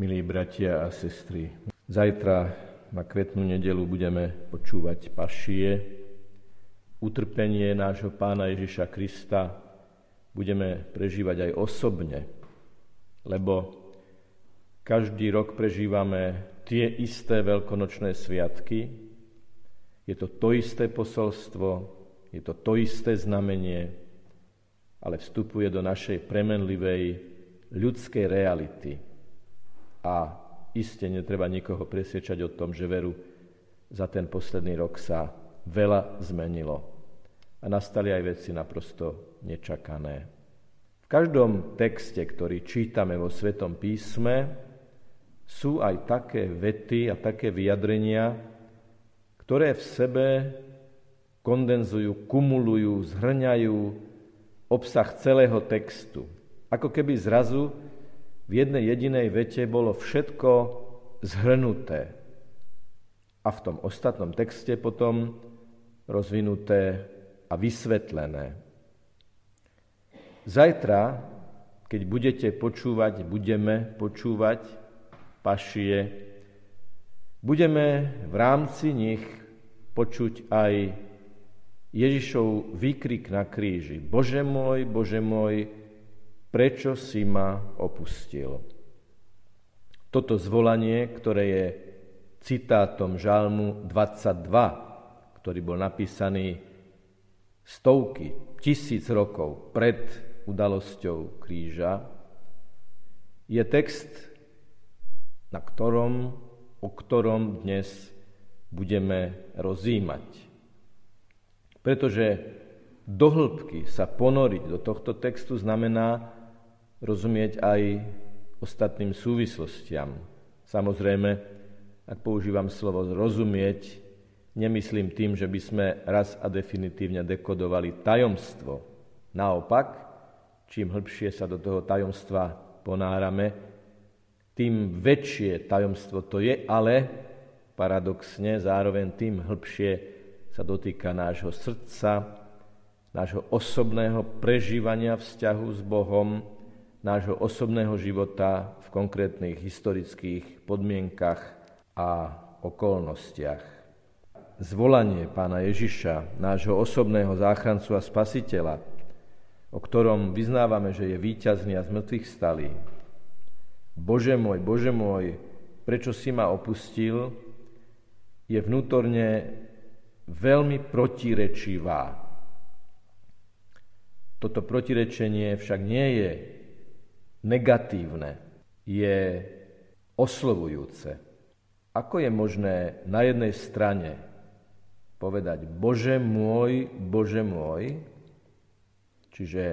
Milí bratia a sestry, zajtra na kvetnú nedelu budeme počúvať pašie, utrpenie nášho pána Ježiša Krista budeme prežívať aj osobne, lebo každý rok prežívame tie isté veľkonočné sviatky, je to to isté posolstvo, je to to isté znamenie, ale vstupuje do našej premenlivej ľudskej reality. A iste netreba nikoho presvedčať o tom, že veru za ten posledný rok sa veľa zmenilo. A nastali aj veci naprosto nečakané. V každom texte, ktorý čítame vo Svetom písme, sú aj také vety a také vyjadrenia, ktoré v sebe kondenzujú, kumulujú, zhrňajú obsah celého textu. Ako keby zrazu v jednej jedinej vete bolo všetko zhrnuté. A v tom ostatnom texte potom rozvinuté a vysvetlené. Zajtra, keď budete počúvať, budeme počúvať pašie, budeme v rámci nich počuť aj Ježišov výkrik na kríži. Bože môj, Bože môj, prečo si ma opustil? Toto zvolanie, ktoré je citátom Žalmu 22, ktorý bol napísaný stovky, tisíc rokov pred udalosťou kríža, je text, na ktorom, o ktorom dnes budeme rozímať. Pretože do hĺbky sa ponoriť do tohto textu znamená rozumieť aj ostatným súvislostiam. Samozrejme, ak používam slovo rozumieť, nemyslím tým, že by sme raz a definitívne dekodovali tajomstvo. Naopak, čím hĺbšie sa do toho tajomstva ponárame, tým väčšie tajomstvo to je, ale paradoxne zároveň tým hĺbšie sa dotýka nášho srdca, nášho osobného prežívania vzťahu s Bohom, nášho osobného života v konkrétnych historických podmienkach a okolnostiach. Zvolanie pána Ježiša, nášho osobného záchrancu a spasiteľa, o ktorom vyznávame, že je víťazný a zmrtvých stalý. Bože môj, Bože môj, prečo si ma opustil, je vnútorne veľmi protirečivá. Toto protirečenie však nie je negatívne, je oslovujúce. Ako je možné na jednej strane povedať Bože môj, Bože môj, čiže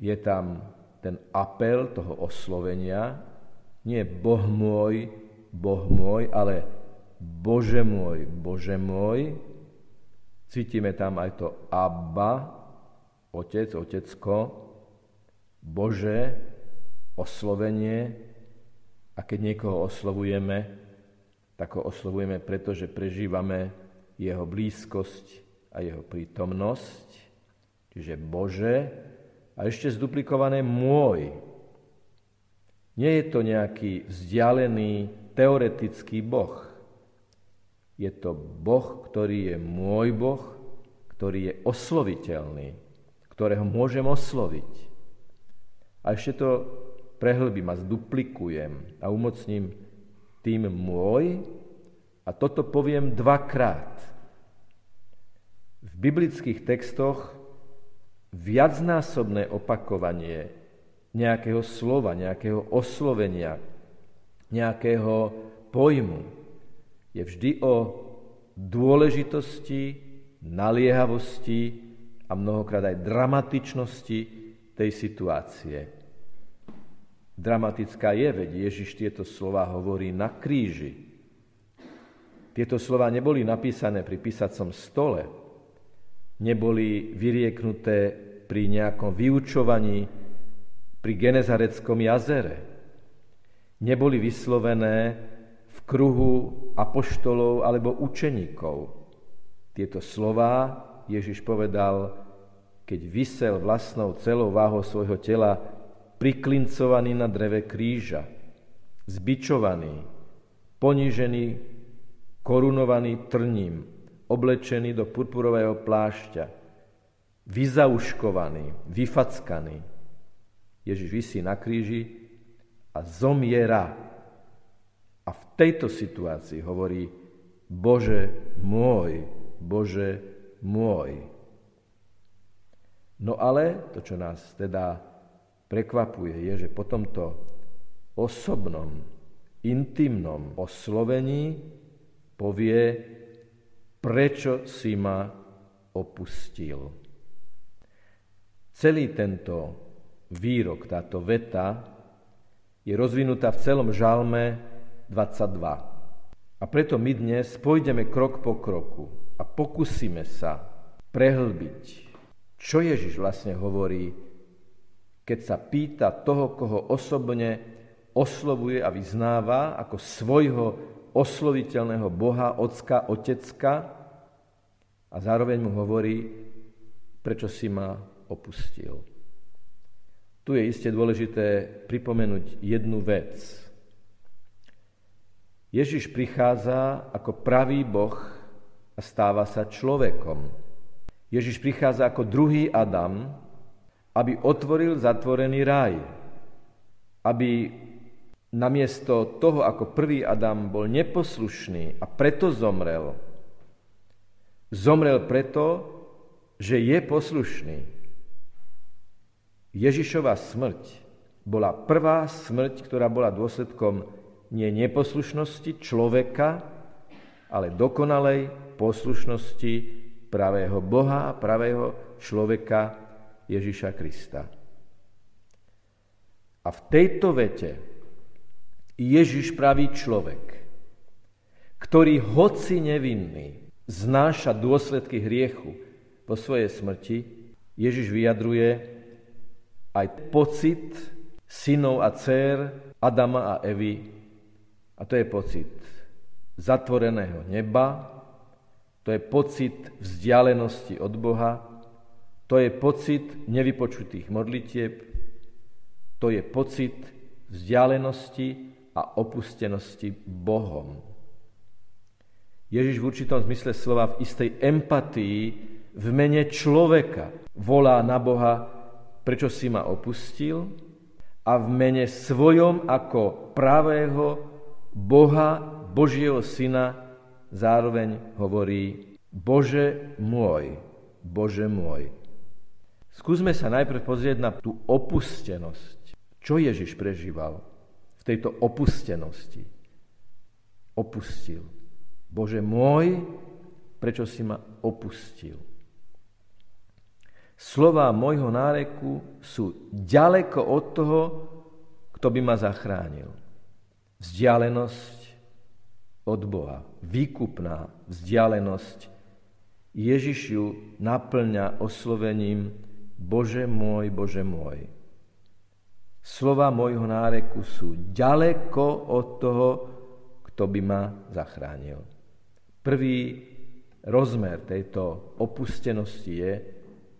je tam ten apel toho oslovenia, nie Boh môj, Boh môj, ale Bože môj, Bože môj, Cítime tam aj to Abba, Otec, Otecko, Bože, oslovenie. A keď niekoho oslovujeme, tak ho oslovujeme preto, že prežívame jeho blízkosť a jeho prítomnosť, čiže Bože, a ešte zduplikované môj. Nie je to nejaký vzdialený teoretický Boh. Je to Boh, ktorý je môj Boh, ktorý je osloviteľný, ktorého môžem osloviť. A ešte to prehlbím a zduplikujem a umocním tým môj a toto poviem dvakrát. V biblických textoch viacnásobné opakovanie nejakého slova, nejakého oslovenia, nejakého pojmu je vždy o dôležitosti, naliehavosti a mnohokrát aj dramatičnosti tej situácie. Dramatická je, veď Ježiš tieto slova hovorí na kríži. Tieto slova neboli napísané pri písacom stole, neboli vyrieknuté pri nejakom vyučovaní pri Genezareckom jazere, neboli vyslovené v kruhu apoštolov alebo učeníkov. Tieto slová Ježiš povedal, keď vysel vlastnou celou váhou svojho tela priklincovaný na dreve kríža. zbičovaný, ponížený, korunovaný trním, oblečený do purpurového plášťa, vyzauškovaný, vyfackaný. Ježiš vysí na kríži a zomiera. A v tejto situácii hovorí, Bože môj, Bože môj. No ale to, čo nás teda prekvapuje, je, že po tomto osobnom, intimnom oslovení povie, prečo si ma opustil. Celý tento výrok, táto veta je rozvinutá v celom žalme 22. A preto my dnes pôjdeme krok po kroku a pokúsime sa prehlbiť čo Ježiš vlastne hovorí, keď sa pýta toho, koho osobne oslovuje a vyznáva ako svojho osloviteľného Boha, Ocka, Otecka a zároveň mu hovorí, prečo si ma opustil. Tu je iste dôležité pripomenúť jednu vec. Ježiš prichádza ako pravý Boh a stáva sa človekom. Ježiš prichádza ako druhý Adam, aby otvoril zatvorený raj. Aby namiesto toho, ako prvý Adam bol neposlušný a preto zomrel, zomrel preto, že je poslušný. Ježišova smrť bola prvá smrť, ktorá bola dôsledkom nie neposlušnosti človeka, ale dokonalej poslušnosti pravého Boha a pravého človeka Ježiša Krista. A v tejto vete Ježiš pravý človek, ktorý hoci nevinný znáša dôsledky hriechu po svojej smrti, Ježiš vyjadruje aj pocit synov a dcer Adama a Evy. A to je pocit zatvoreného neba, to je pocit vzdialenosti od Boha, to je pocit nevypočutých modlitieb, to je pocit vzdialenosti a opustenosti Bohom. Ježiš v určitom zmysle slova v istej empatii v mene človeka volá na Boha, prečo si ma opustil a v mene svojom ako pravého Boha, Božieho Syna zároveň hovorí Bože môj, Bože môj. Skúsme sa najprv pozrieť na tú opustenosť. Čo Ježiš prežíval v tejto opustenosti? Opustil. Bože môj, prečo si ma opustil? Slova môjho náreku sú ďaleko od toho, kto by ma zachránil. Vzdialenosť od Boha. Výkupná vzdialenosť. Ježiš ju naplňa oslovením Bože môj, Bože môj. Slova môjho náreku sú ďaleko od toho, kto by ma zachránil. Prvý rozmer tejto opustenosti je,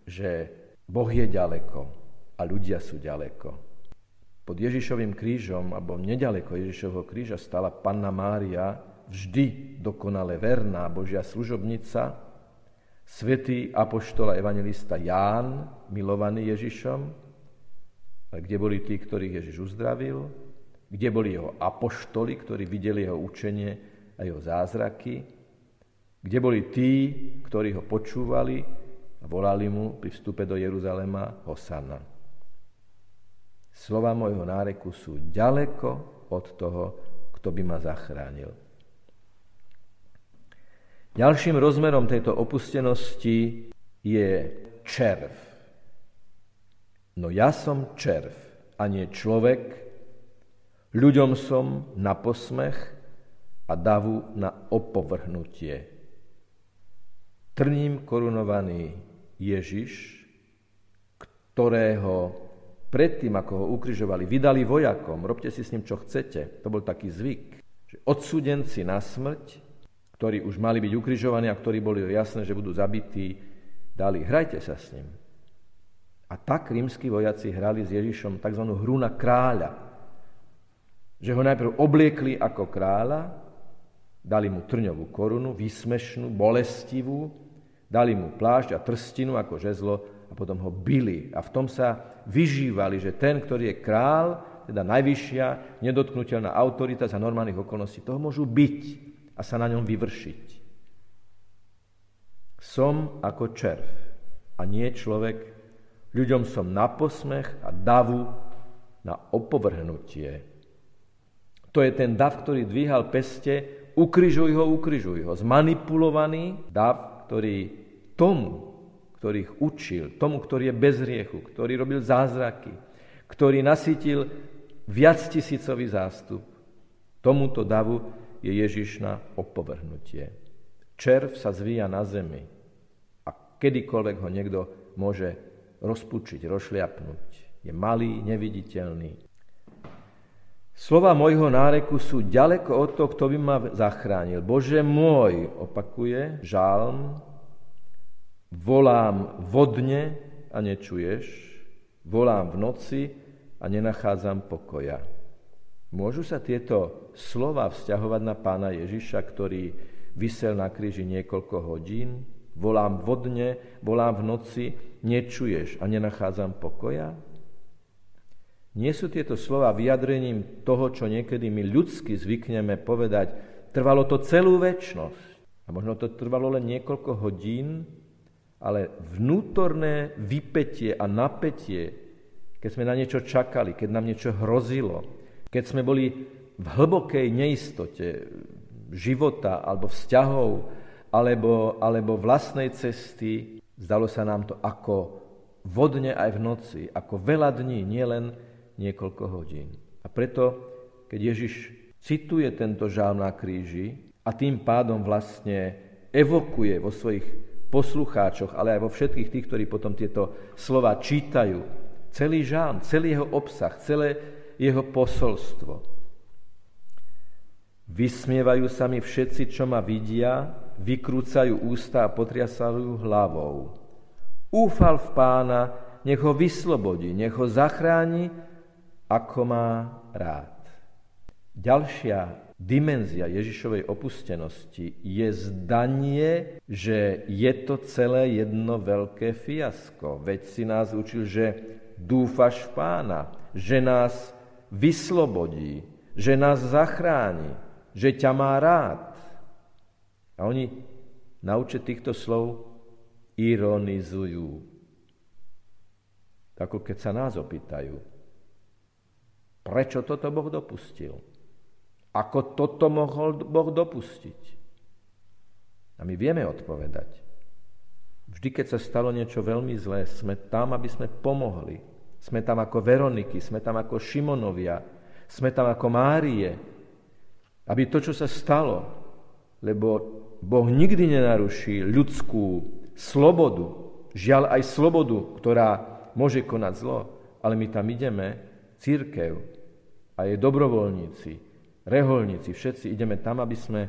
že Boh je ďaleko a ľudia sú ďaleko. Pod Ježišovým krížom, alebo nedaleko Ježišovho kríža, stala Panna Mária, vždy dokonale verná Božia služobnica, svätý apoštol a evangelista Ján, milovaný Ježišom, kde boli tí, ktorých Ježiš uzdravil, kde boli jeho apoštoli, ktorí videli jeho učenie a jeho zázraky, kde boli tí, ktorí ho počúvali a volali mu pri vstupe do Jeruzalema Hosanna. Slova môjho náreku sú ďaleko od toho, kto by ma zachránil. Ďalším rozmerom tejto opustenosti je červ. No ja som červ a nie človek, ľuďom som na posmech a davu na opovrhnutie. Trním korunovaný Ježiš, ktorého predtým, ako ho ukrižovali, vydali vojakom, robte si s ním, čo chcete. To bol taký zvyk. Že odsúdenci na smrť ktorí už mali byť ukrižovaní a ktorí boli jasné, že budú zabití, dali, hrajte sa s ním. A tak rímsky vojaci hrali s Ježišom tzv. hru na kráľa. že ho najprv obliekli ako kráľa, dali mu trňovú korunu, vysmešnú, bolestivú, dali mu plášť a trstinu ako žezlo a potom ho bili. A v tom sa vyžívali, že ten, ktorý je král, teda najvyššia, nedotknutelná autorita za normálnych okolností, toho môžu byť a sa na ňom vyvršiť. Som ako červ a nie človek, ľuďom som na posmech a davu na opovrhnutie. To je ten dav, ktorý dvíhal peste, ukryžuj ho, ukryžuj ho. Zmanipulovaný dav, ktorý tomu, ktorý ich učil, tomu, ktorý je bez riechu, ktorý robil zázraky, ktorý nasytil viac tisícový zástup, tomuto davu je Ježiš na opovrhnutie. Červ sa zvíja na zemi a kedykoľvek ho niekto môže rozpučiť, rozšliapnúť. Je malý, neviditeľný. Slova môjho náreku sú ďaleko od toho, kto by ma zachránil. Bože môj, opakuje žálm, volám vodne a nečuješ, volám v noci a nenachádzam pokoja. Môžu sa tieto slova vzťahovať na pána Ježiša, ktorý vysel na kríži niekoľko hodín? Volám vodne, volám v noci, nečuješ a nenachádzam pokoja? Nie sú tieto slova vyjadrením toho, čo niekedy my ľudsky zvykneme povedať, trvalo to celú väčnosť. A možno to trvalo len niekoľko hodín, ale vnútorné vypetie a napätie, keď sme na niečo čakali, keď nám niečo hrozilo, keď sme boli v hlbokej neistote života alebo vzťahov, alebo, alebo vlastnej cesty, zdalo sa nám to ako vodne aj v noci, ako veľa dní, nielen niekoľko hodín. A preto, keď Ježiš cituje tento žál na kríži a tým pádom vlastne evokuje vo svojich poslucháčoch, ale aj vo všetkých tých, ktorí potom tieto slova čítajú, celý žán, celý jeho obsah, celé jeho posolstvo. Vysmievajú sa mi všetci, čo ma vidia, vykrúcajú ústa a potriasajú hlavou. Úfal v pána, nech ho vyslobodí, nech ho zachráni ako má rád. Ďalšia dimenzia Ježišovej opustenosti je zdanie, že je to celé jedno veľké fiasko. Veď si nás učil, že dúfaš v pána, že nás vyslobodí, že nás zachráni, že ťa má rád. A oni na týchto slov ironizujú. Ako keď sa nás opýtajú, Prečo toto Boh dopustil? Ako toto mohol Boh dopustiť? A my vieme odpovedať. Vždy, keď sa stalo niečo veľmi zlé, sme tam, aby sme pomohli. Sme tam ako Veroniky, sme tam ako Šimonovia, sme tam ako Márie. Aby to, čo sa stalo, lebo Boh nikdy nenaruší ľudskú slobodu, žiaľ aj slobodu, ktorá môže konať zlo, ale my tam ideme církev a jej dobrovoľníci, reholníci, všetci ideme tam, aby sme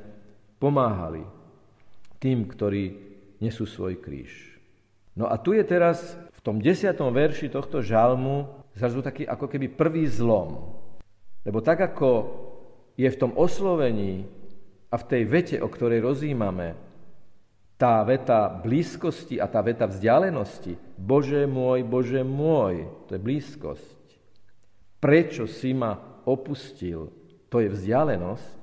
pomáhali tým, ktorí nesú svoj kríž. No a tu je teraz v tom desiatom verši tohto žalmu zrazu taký ako keby prvý zlom. Lebo tak ako je v tom oslovení a v tej vete, o ktorej rozímame, tá veta blízkosti a tá veta vzdialenosti, Bože môj, Bože môj, to je blízkosť. Prečo si ma opustil, to je vzdialenosť,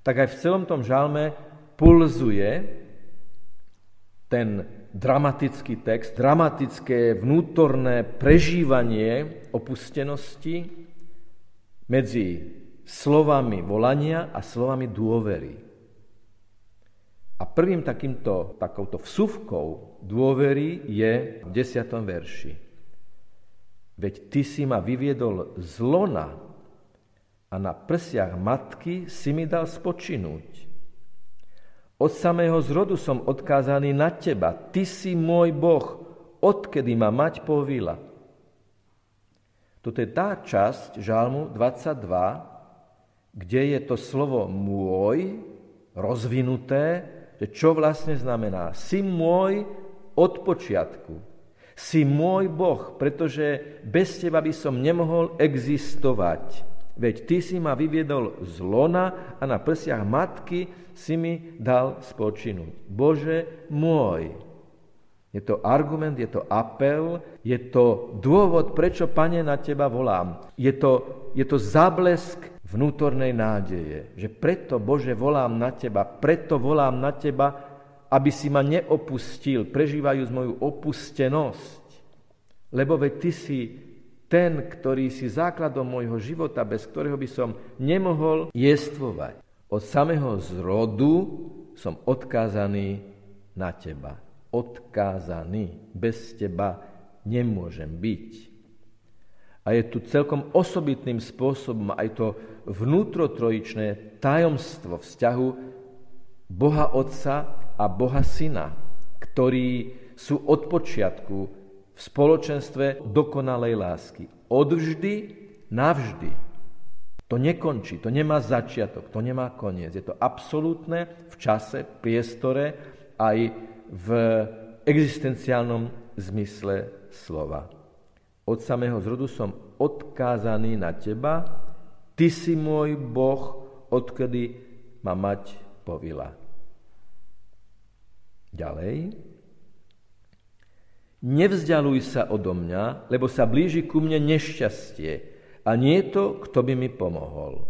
tak aj v celom tom žalme pulzuje ten dramatický text, dramatické vnútorné prežívanie opustenosti medzi slovami volania a slovami dôvery. A prvým takýmto, takouto vsuvkou dôvery je v desiatom verši. Veď ty si ma vyviedol z lona a na prsiach matky si mi dal spočinúť. Od samého zrodu som odkázaný na teba. Ty si môj Boh, odkedy ma mať povila. Toto je tá časť Žalmu 22, kde je to slovo môj rozvinuté, že čo vlastne znamená. Si môj od počiatku. Si môj Boh, pretože bez teba by som nemohol existovať. Veď ty si ma vyviedol z lona a na prsiach matky si mi dal spočinúť. Bože môj. Je to argument, je to apel, je to dôvod, prečo, Pane, na Teba volám. Je to, je to zablesk vnútornej nádeje, že preto, Bože, volám na Teba, preto volám na Teba, aby si ma neopustil, prežívajúc moju opustenosť. Lebo veď Ty si ten, ktorý si základom môjho života, bez ktorého by som nemohol jestvovať. Od samého zrodu som odkázaný na teba. Odkázaný. Bez teba nemôžem byť. A je tu celkom osobitným spôsobom aj to vnútrotrojičné tajomstvo vzťahu Boha Otca a Boha Syna, ktorí sú od počiatku v spoločenstve dokonalej lásky. Odvždy, navždy. To nekončí, to nemá začiatok, to nemá koniec. Je to absolútne v čase, priestore aj v existenciálnom zmysle slova. Od samého zrodu som odkázaný na teba, ty si môj Boh, odkedy ma mať povila. Ďalej, Nevzdialuj sa odo mňa, lebo sa blíži ku mne nešťastie a nie je to, kto by mi pomohol.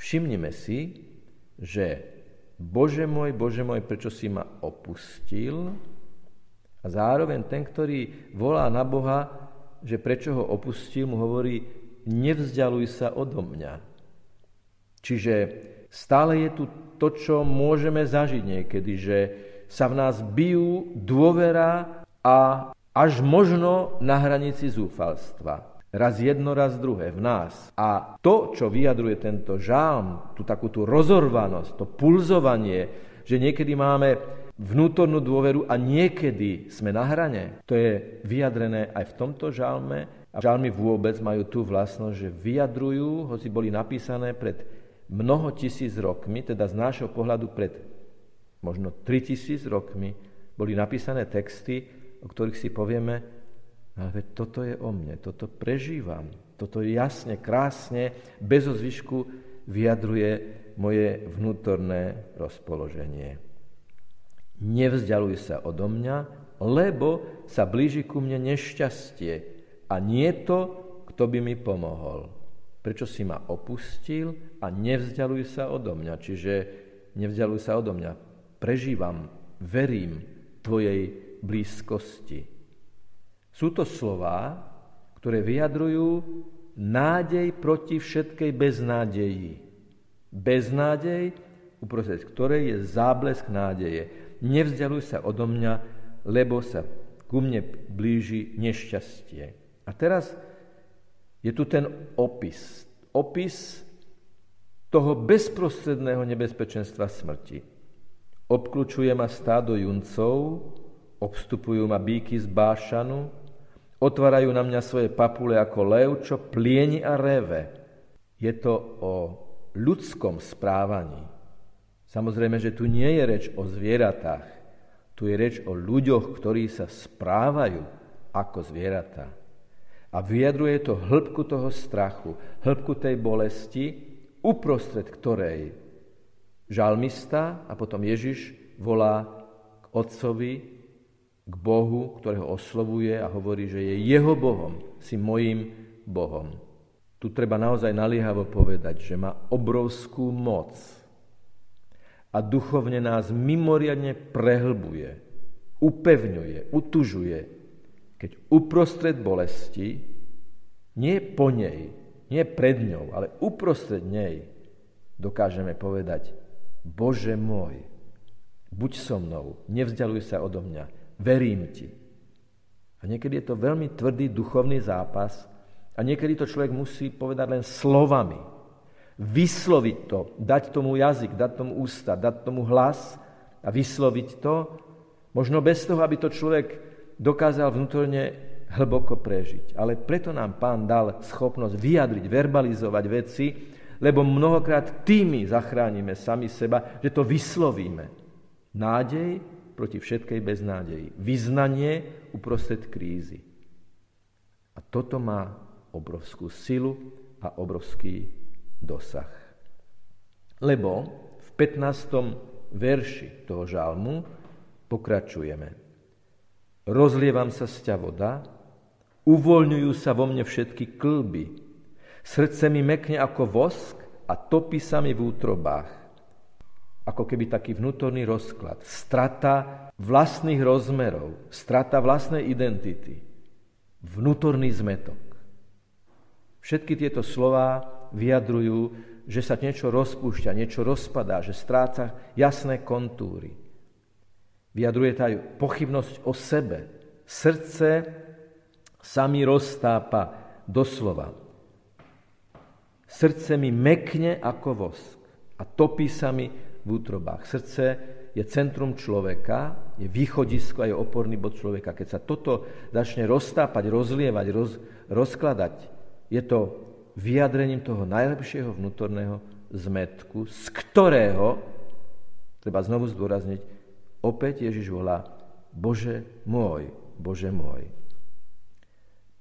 Všimnime si, že Bože môj, Bože môj, prečo si ma opustil? A zároveň ten, ktorý volá na Boha, že prečo ho opustil, mu hovorí, nevzdialuj sa odo mňa. Čiže stále je tu to, čo môžeme zažiť niekedy, že sa v nás bijú dôvera a až možno na hranici zúfalstva. Raz jedno, raz druhé v nás. A to, čo vyjadruje tento žálm, tú takú tú rozorvanosť, to pulzovanie, že niekedy máme vnútornú dôveru a niekedy sme na hrane, to je vyjadrené aj v tomto žálme. A žálmy vôbec majú tú vlastnosť, že vyjadrujú, hoci boli napísané pred mnoho tisíc rokmi, teda z nášho pohľadu pred možno 3000 rokmi, boli napísané texty, o ktorých si povieme, ale toto je o mne, toto prežívam, toto jasne, krásne, bez ozvyšku vyjadruje moje vnútorné rozpoloženie. Nevzdialuj sa odo mňa, lebo sa blíži ku mne nešťastie a nie to, kto by mi pomohol. Prečo si ma opustil a nevzdialuj sa odo mňa? Čiže nevzdialuj sa odo mňa. Prežívam, verím tvojej blízkosti. Sú to slova, ktoré vyjadrujú nádej proti všetkej beznádeji. Beznádej, uprostred ktorej je záblesk nádeje. Nevzdialuj sa odo mňa, lebo sa ku mne blíži nešťastie. A teraz je tu ten opis. Opis toho bezprostredného nebezpečenstva smrti. Obklučuje ma stádo juncov, Obstupujú ma bíky z bášanu, otvárajú na mňa svoje papule ako lev, čo plieni a reve. Je to o ľudskom správaní. Samozrejme, že tu nie je reč o zvieratách, tu je reč o ľuďoch, ktorí sa správajú ako zvieratá. A vyjadruje to hĺbku toho strachu, hĺbku tej bolesti, uprostred ktorej žalmista a potom Ježiš volá k otcovi k Bohu, ktorého oslovuje a hovorí, že je jeho Bohom, si mojím Bohom. Tu treba naozaj naliehavo povedať, že má obrovskú moc a duchovne nás mimoriadne prehlbuje, upevňuje, utužuje, keď uprostred bolesti, nie po nej, nie pred ňou, ale uprostred nej dokážeme povedať, Bože môj, buď so mnou, nevzdialuj sa odo mňa, verím ti. A niekedy je to veľmi tvrdý duchovný zápas a niekedy to človek musí povedať len slovami. Vysloviť to, dať tomu jazyk, dať tomu ústa, dať tomu hlas a vysloviť to, možno bez toho, aby to človek dokázal vnútorne hlboko prežiť. Ale preto nám pán dal schopnosť vyjadriť, verbalizovať veci, lebo mnohokrát tými zachránime sami seba, že to vyslovíme. Nádej proti všetkej beznádeji. Vyznanie uprostred krízy. A toto má obrovskú silu, a obrovský dosah. Lebo v 15. verši toho žalmu pokračujeme. Rozlievam sa z ťa voda, uvoľňujú sa vo mne všetky klby, srdce mi mekne ako vosk a topí sa mi v útrobách. Ako keby taký vnútorný rozklad, strata vlastných rozmerov, strata vlastnej identity, vnútorný zmetok. Všetky tieto slova vyjadrujú, že sa niečo rozpúšťa, niečo rozpadá, že stráca jasné kontúry. Vyjadruje aj pochybnosť o sebe. Srdce sa mi roztápa doslova. Srdce mi mekne ako vosk a topí sa mi v útrobách. Srdce je centrum človeka, je východisko a je oporný bod človeka. Keď sa toto začne roztápať, rozlievať, roz, rozkladať, je to vyjadrením toho najlepšieho vnútorného zmetku, z ktorého, treba znovu zdôrazniť, opäť Ježiš volá Bože môj, Bože môj.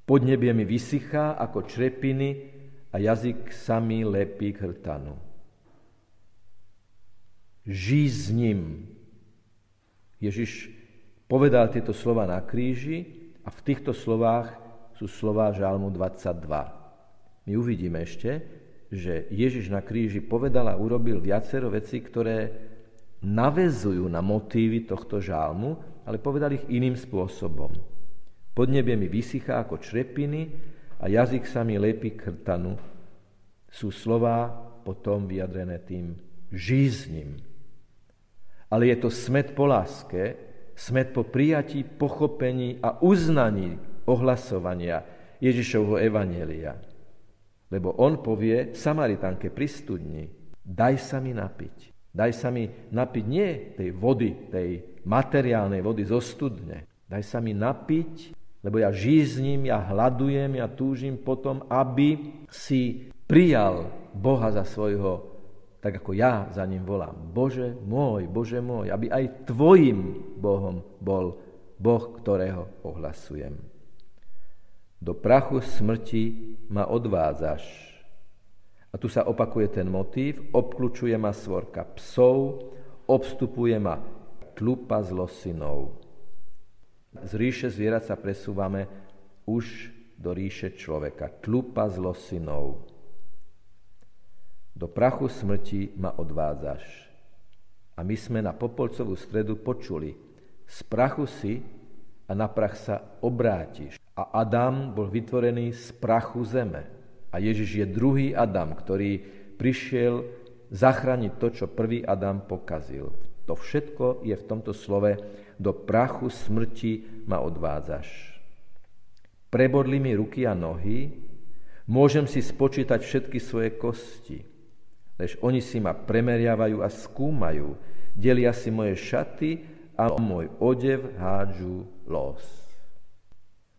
Podnebie mi vysychá ako črepiny a jazyk samý lepí k hrtanu. Žij s ním. Ježiš povedal tieto slova na kríži a v týchto slovách sú slova Žalmu 22. My uvidíme ešte, že Ježiš na kríži povedal a urobil viacero vecí, ktoré navezujú na motívy tohto žálmu, ale povedal ich iným spôsobom. Podnebie mi vysychá ako črepiny a jazyk sa mi lepí k hrtanu. Sú slova potom vyjadrené tým žij s ním. Ale je to smet po láske, smet po prijatí, pochopení a uznaní ohlasovania Ježišovho evanelia. Lebo on povie Samaritánke pri studni, daj sa mi napiť. Daj sa mi napiť nie tej vody, tej materiálnej vody zo studne. Daj sa mi napiť, lebo ja žízním, ja hľadujem, ja túžim potom, aby si prijal Boha za svojho, tak ako ja za ním volám. Bože môj, Bože môj, aby aj tvojim Bohom bol Boh, ktorého ohlasujem. Do prachu smrti ma odvádzaš. A tu sa opakuje ten motív, obklúčuje ma svorka psov, obstupuje ma tlupa zlosinov. Z ríše zvierat sa presúvame už do ríše človeka. Tlupa zlosinov. Do prachu smrti ma odvádzaš. A my sme na Popolcovú stredu počuli, z prachu si a na prach sa obrátiš. A Adam bol vytvorený z prachu zeme. A Ježiš je druhý Adam, ktorý prišiel zachrániť to, čo prvý Adam pokazil. To všetko je v tomto slove do prachu smrti ma odvádzaš. Prebodli mi ruky a nohy, môžem si spočítať všetky svoje kosti, lež oni si ma premeriavajú a skúmajú, delia si moje šaty a môj odev hádžu los.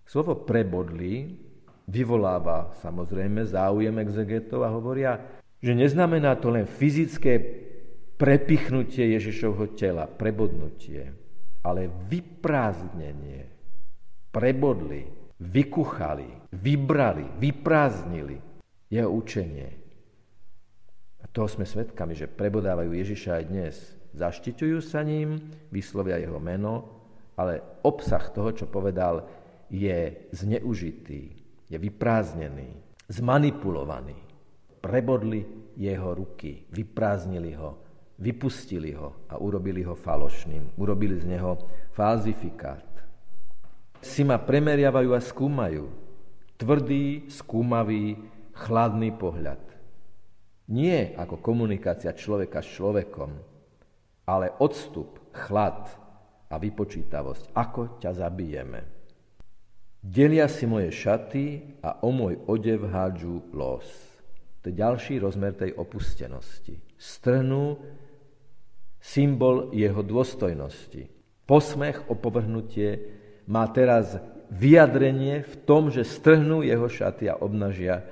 Slovo prebodli vyvoláva samozrejme záujem exegetov a hovoria, že neznamená to len fyzické prepichnutie Ježišovho tela, prebodnutie, ale vyprázdnenie. Prebodli, vykuchali, vybrali, vyprázdnili jeho učenie. Toho sme svedkami, že prebodávajú Ježiša aj dnes. Zaštiťujú sa ním, vyslovia jeho meno, ale obsah toho, čo povedal, je zneužitý, je vyprázdnený, zmanipulovaný. Prebodli jeho ruky, vyprázdnili ho, vypustili ho a urobili ho falošným. Urobili z neho falzifikát. Si ma premeriavajú a skúmajú. Tvrdý, skúmavý, chladný pohľad. Nie ako komunikácia človeka s človekom, ale odstup, chlad a vypočítavosť. Ako ťa zabijeme. Delia si moje šaty a o môj odev hádžu los. To je ďalší rozmer tej opustenosti. Strhnú symbol jeho dôstojnosti. Posmech, opovrhnutie má teraz vyjadrenie v tom, že strhnú jeho šaty a obnažia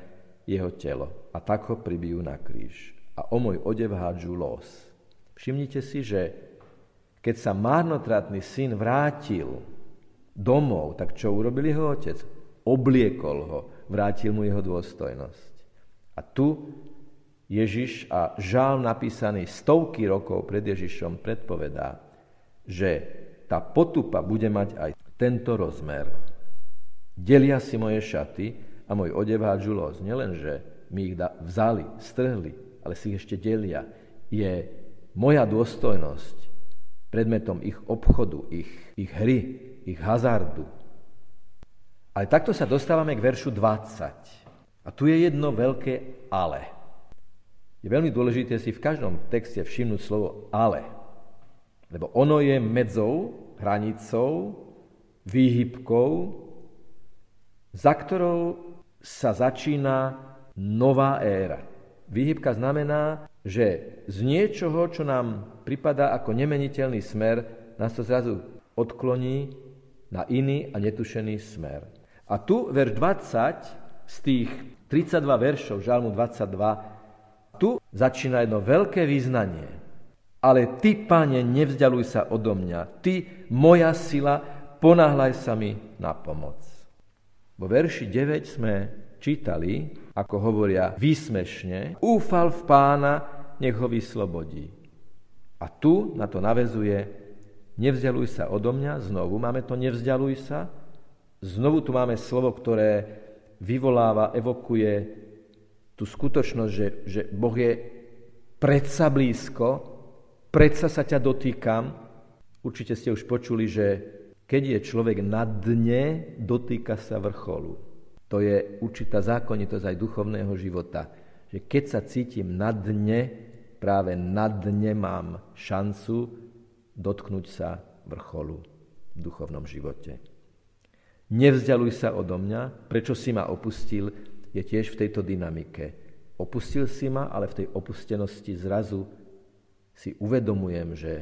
jeho telo. A tak ho pribijú na kríž. A o môj odev hádžu los. Všimnite si, že keď sa márnotratný syn vrátil domov, tak čo urobil jeho otec? Obliekol ho, vrátil mu jeho dôstojnosť. A tu Ježiš a žál napísaný stovky rokov pred Ježišom predpovedá, že tá potupa bude mať aj tento rozmer. Delia si moje šaty a môj odev hádžu los. Nielen, mi ich vzali, strhli, ale si ich ešte delia. Je moja dôstojnosť predmetom ich obchodu, ich, ich hry, ich hazardu. Ale takto sa dostávame k veršu 20. A tu je jedno veľké ale. Je veľmi dôležité si v každom texte všimnúť slovo ale. Lebo ono je medzou, hranicou, výhybkou, za ktorou sa začína nová éra. Výhybka znamená, že z niečoho, čo nám pripadá ako nemeniteľný smer, nás to zrazu odkloní na iný a netušený smer. A tu verš 20 z tých 32 veršov Žalmu 22 tu začína jedno veľké význanie. Ale ty, pane, nevzdialuj sa odo mňa. Ty, moja sila, ponáhľaj sa mi na pomoc. Vo verši 9 sme čítali, ako hovoria výsmešne, úfal v pána, nech ho vyslobodí. A tu na to navezuje, nevzdialuj sa odo mňa, znovu máme to nevzdialuj sa, znovu tu máme slovo, ktoré vyvoláva, evokuje tú skutočnosť, že, že Boh je predsa blízko, predsa sa ťa dotýkam. Určite ste už počuli, že keď je človek na dne, dotýka sa vrcholu. To je určitá zákonitosť aj duchovného života. Že keď sa cítim na dne, práve na dne mám šancu dotknúť sa vrcholu v duchovnom živote. Nevzdialuj sa odo mňa, prečo si ma opustil, je tiež v tejto dynamike. Opustil si ma, ale v tej opustenosti zrazu si uvedomujem, že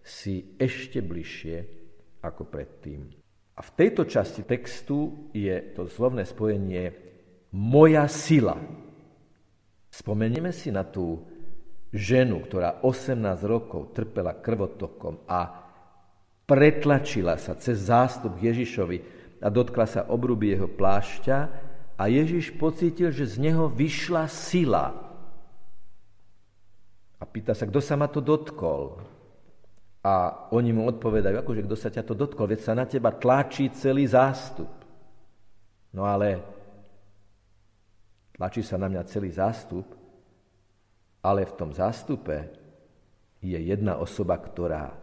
si ešte bližšie ako predtým. A v tejto časti textu je to slovné spojenie moja sila. Spomenieme si na tú ženu, ktorá 18 rokov trpela krvotokom a pretlačila sa cez zástup Ježišovi a dotkla sa obruby jeho plášťa a Ježiš pocítil, že z neho vyšla sila. A pýta sa, kto sa ma to dotkol? A oni mu odpovedajú, akože kto sa ťa to dotkol, veď sa na teba tlačí celý zástup. No ale tlačí sa na mňa celý zástup, ale v tom zástupe je jedna osoba, ktorá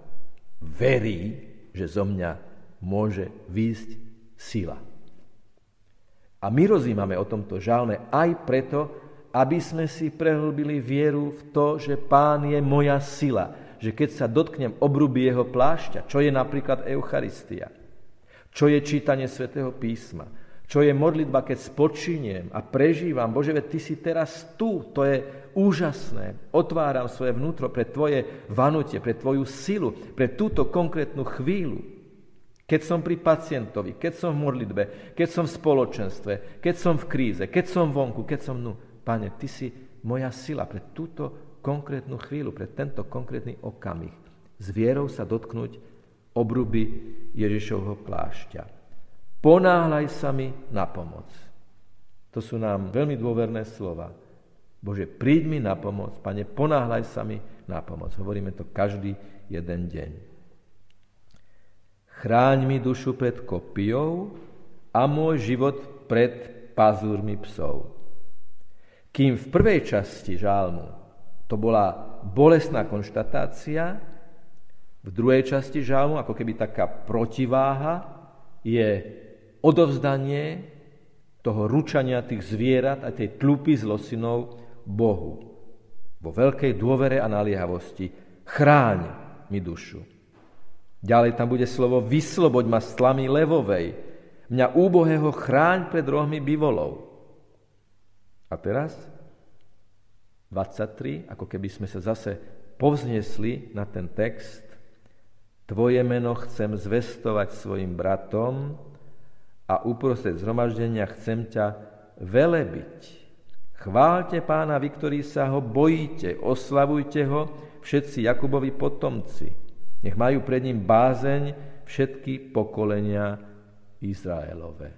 verí, že zo mňa môže výjsť sila. A my rozímame o tomto žalme aj preto, aby sme si prehlbili vieru v to, že Pán je moja sila. Že keď sa dotknem obruby jeho plášťa, čo je napríklad Eucharistia, čo je čítanie svätého písma, čo je modlitba, keď spočiniem a prežívam. Bože, veď Ty si teraz tu, to je úžasné. Otváram svoje vnútro pre Tvoje vanutie, pre Tvoju silu, pre túto konkrétnu chvíľu. Keď som pri pacientovi, keď som v modlitbe, keď som v spoločenstve, keď som v kríze, keď som vonku, keď som... No, Pane, Ty si moja sila pre túto konkrétnu chvíľu, pre tento konkrétny okamih. S vierou sa dotknúť obruby Ježišovho plášťa. Ponáhľaj sa mi na pomoc. To sú nám veľmi dôverné slova. Bože, príď mi na pomoc. Pane, ponáhľaj sa mi na pomoc. Hovoríme to každý jeden deň. Chráň mi dušu pred kopijou a môj život pred pazúrmi psov. Kým v prvej časti žálmu to bola bolestná konštatácia, v druhej časti žálmu, ako keby taká protiváha, je odovzdanie toho ručania tých zvierat a tej tlupy zlosinov Bohu. Vo veľkej dôvere a naliehavosti. Chráň mi dušu. Ďalej tam bude slovo vysloboď ma z tlamy levovej. Mňa úbohého chráň pred rohmi bivolov. A teraz 23, ako keby sme sa zase povznesli na ten text. Tvoje meno chcem zvestovať svojim bratom a uprostred zhromaždenia chcem ťa velebiť. Chválte pána vy, ktorí sa ho bojíte, oslavujte ho všetci Jakubovi potomci. Nech majú pred ním bázeň všetky pokolenia Izraelové.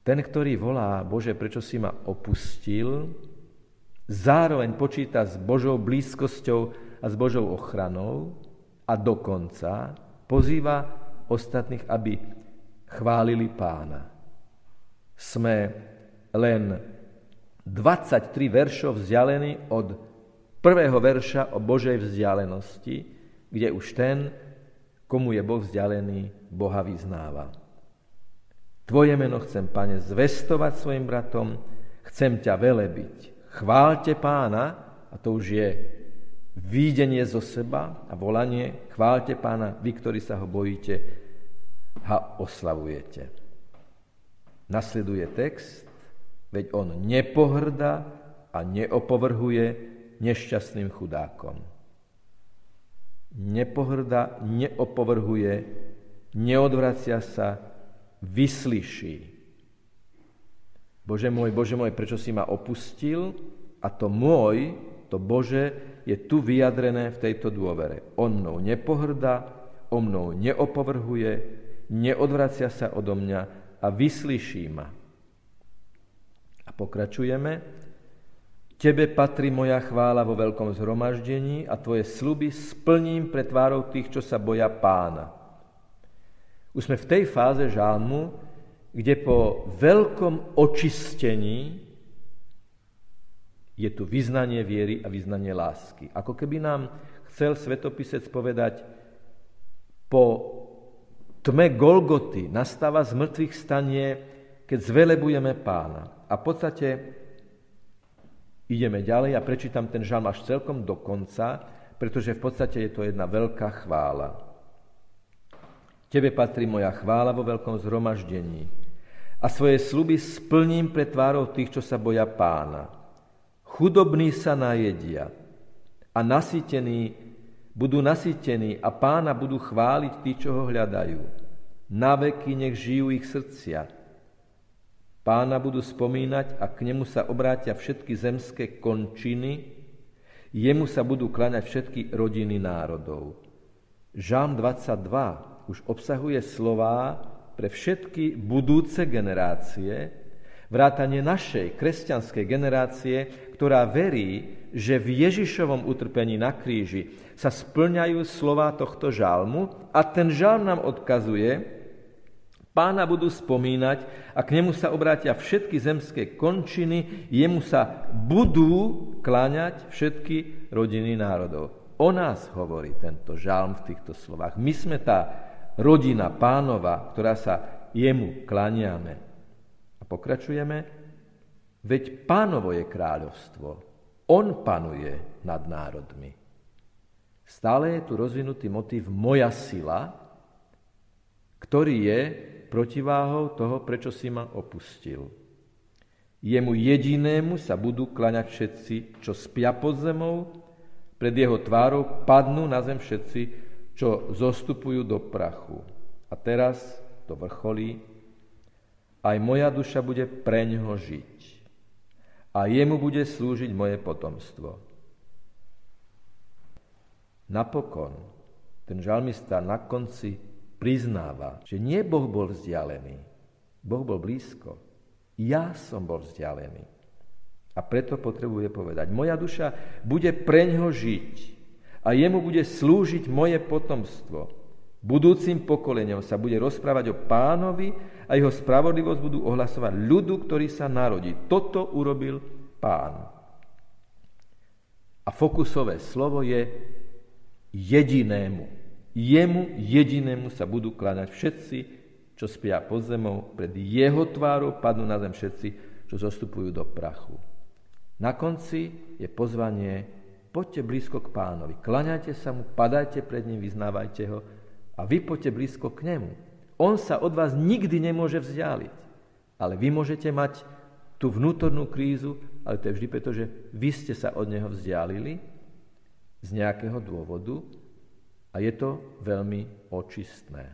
Ten, ktorý volá, Bože, prečo si ma opustil, zároveň počíta s Božou blízkosťou a s Božou ochranou a dokonca pozýva ostatných, aby chválili pána. Sme len 23 veršov vzdialení od prvého verša o Božej vzdialenosti, kde už ten, komu je Boh vzdialený, Boha vyznáva. Tvoje meno chcem, pane, zvestovať svojim bratom, chcem ťa velebiť. Chválte pána, a to už je výdenie zo seba a volanie, chválte pána, vy, ktorí sa ho bojíte a oslavujete. Nasleduje text, veď on nepohrda a neopovrhuje nešťastným chudákom. Nepohrda, neopovrhuje, neodvracia sa, vyslyší. Bože môj, Bože môj, prečo si ma opustil? A to môj, to Bože, je tu vyjadrené v tejto dôvere. On mnou nepohrda, o mnou neopovrhuje, neodvracia sa odo mňa a vyslyší ma. A pokračujeme. Tebe patrí moja chvála vo veľkom zhromaždení a tvoje sluby splním pre tvárou tých, čo sa boja pána. Už sme v tej fáze žálmu, kde po veľkom očistení je tu vyznanie viery a vyznanie lásky. Ako keby nám chcel svetopisec povedať, po tme Golgoty nastáva z mŕtvych stanie, keď zvelebujeme pána. A v podstate ideme ďalej a prečítam ten žalm až celkom do konca, pretože v podstate je to jedna veľká chvála. Tebe patrí moja chvála vo veľkom zhromaždení a svoje sluby splním pre tvárov tých, čo sa boja pána. Chudobní sa najedia a nasýtení budú nasýtení a pána budú chváliť tí, čo ho hľadajú. Na veky nech žijú ich srdcia. Pána budú spomínať a k nemu sa obrátia všetky zemské končiny, jemu sa budú klaňať všetky rodiny národov. Žám 22 už obsahuje slová pre všetky budúce generácie, vrátanie našej kresťanskej generácie, ktorá verí, že v Ježišovom utrpení na kríži sa splňajú slova tohto žalmu a ten žalm nám odkazuje, pána budú spomínať a k nemu sa obrátia všetky zemské končiny, jemu sa budú kláňať všetky rodiny národov. O nás hovorí tento žalm v týchto slovách. My sme tá rodina pánova, ktorá sa jemu klaniame. A pokračujeme, veď pánovo je kráľovstvo, on panuje nad národmi. Stále je tu rozvinutý motív moja sila, ktorý je protiváhou toho, prečo si ma opustil. Jemu jedinému sa budú klaňať všetci, čo spia pod zemou, pred jeho tvárou padnú na zem všetci, čo zostupujú do prachu. A teraz to vrcholí, aj moja duša bude preňho žiť a jemu bude slúžiť moje potomstvo. Napokon ten žalmista na konci priznáva, že nie Boh bol vzdialený, Boh bol blízko. Ja som bol vzdialený. A preto potrebuje povedať, moja duša bude preňho žiť a jemu bude slúžiť moje potomstvo. Budúcim pokoleniam sa bude rozprávať o pánovi a jeho spravodlivosť budú ohlasovať ľudu, ktorý sa narodí. Toto urobil pán. A fokusové slovo je jedinému. Jemu jedinému sa budú kláňať všetci, čo spia pod zemou, pred jeho tvárou padnú na zem všetci, čo zostupujú do prachu. Na konci je pozvanie poďte blízko k pánovi, klaňajte sa mu, padajte pred ním, vyznávajte ho a vy poďte blízko k nemu. On sa od vás nikdy nemôže vzdialiť, ale vy môžete mať tú vnútornú krízu, ale to je vždy preto, že vy ste sa od neho vzdialili z nejakého dôvodu a je to veľmi očistné.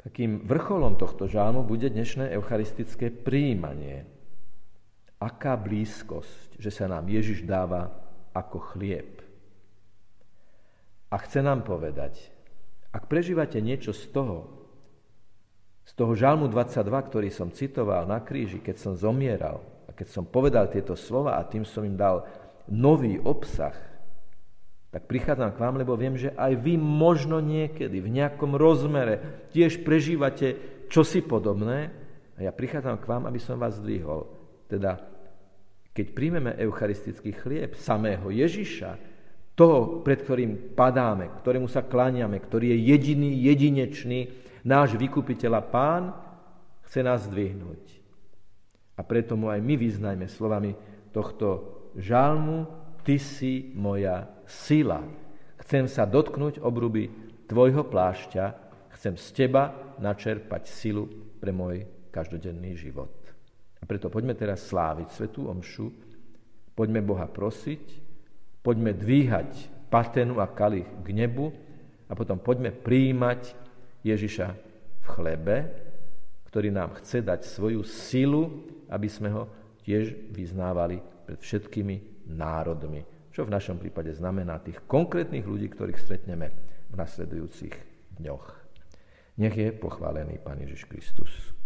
Takým vrcholom tohto žálmu bude dnešné eucharistické príjmanie. Aká blízkosť že sa nám Ježiš dáva ako chlieb. A chce nám povedať, ak prežívate niečo z toho, Z toho žalmu 22, ktorý som citoval na kríži, keď som zomieral a keď som povedal tieto slova a tým som im dal nový obsah, tak prichádzam k vám, lebo viem, že aj vy možno niekedy v nejakom rozmere tiež prežívate čosi podobné a ja prichádzam k vám, aby som vás zdvihol. Teda, keď príjmeme eucharistický chlieb samého Ježiša, toho, pred ktorým padáme, ktorému sa kláňame, ktorý je jediný, jedinečný, náš vykupiteľ a pán, chce nás zdvihnúť. A preto mu aj my vyznajme slovami tohto žalmu, Ty si moja sila. Chcem sa dotknúť obruby Tvojho plášťa, chcem z Teba načerpať silu pre môj každodenný život. Preto poďme teraz sláviť Svetú Omšu, poďme Boha prosiť, poďme dvíhať patenu a kalich k nebu a potom poďme príjmať Ježiša v chlebe, ktorý nám chce dať svoju silu, aby sme ho tiež vyznávali pred všetkými národmi. Čo v našom prípade znamená tých konkrétnych ľudí, ktorých stretneme v nasledujúcich dňoch. Nech je pochválený Pán Ježiš Kristus.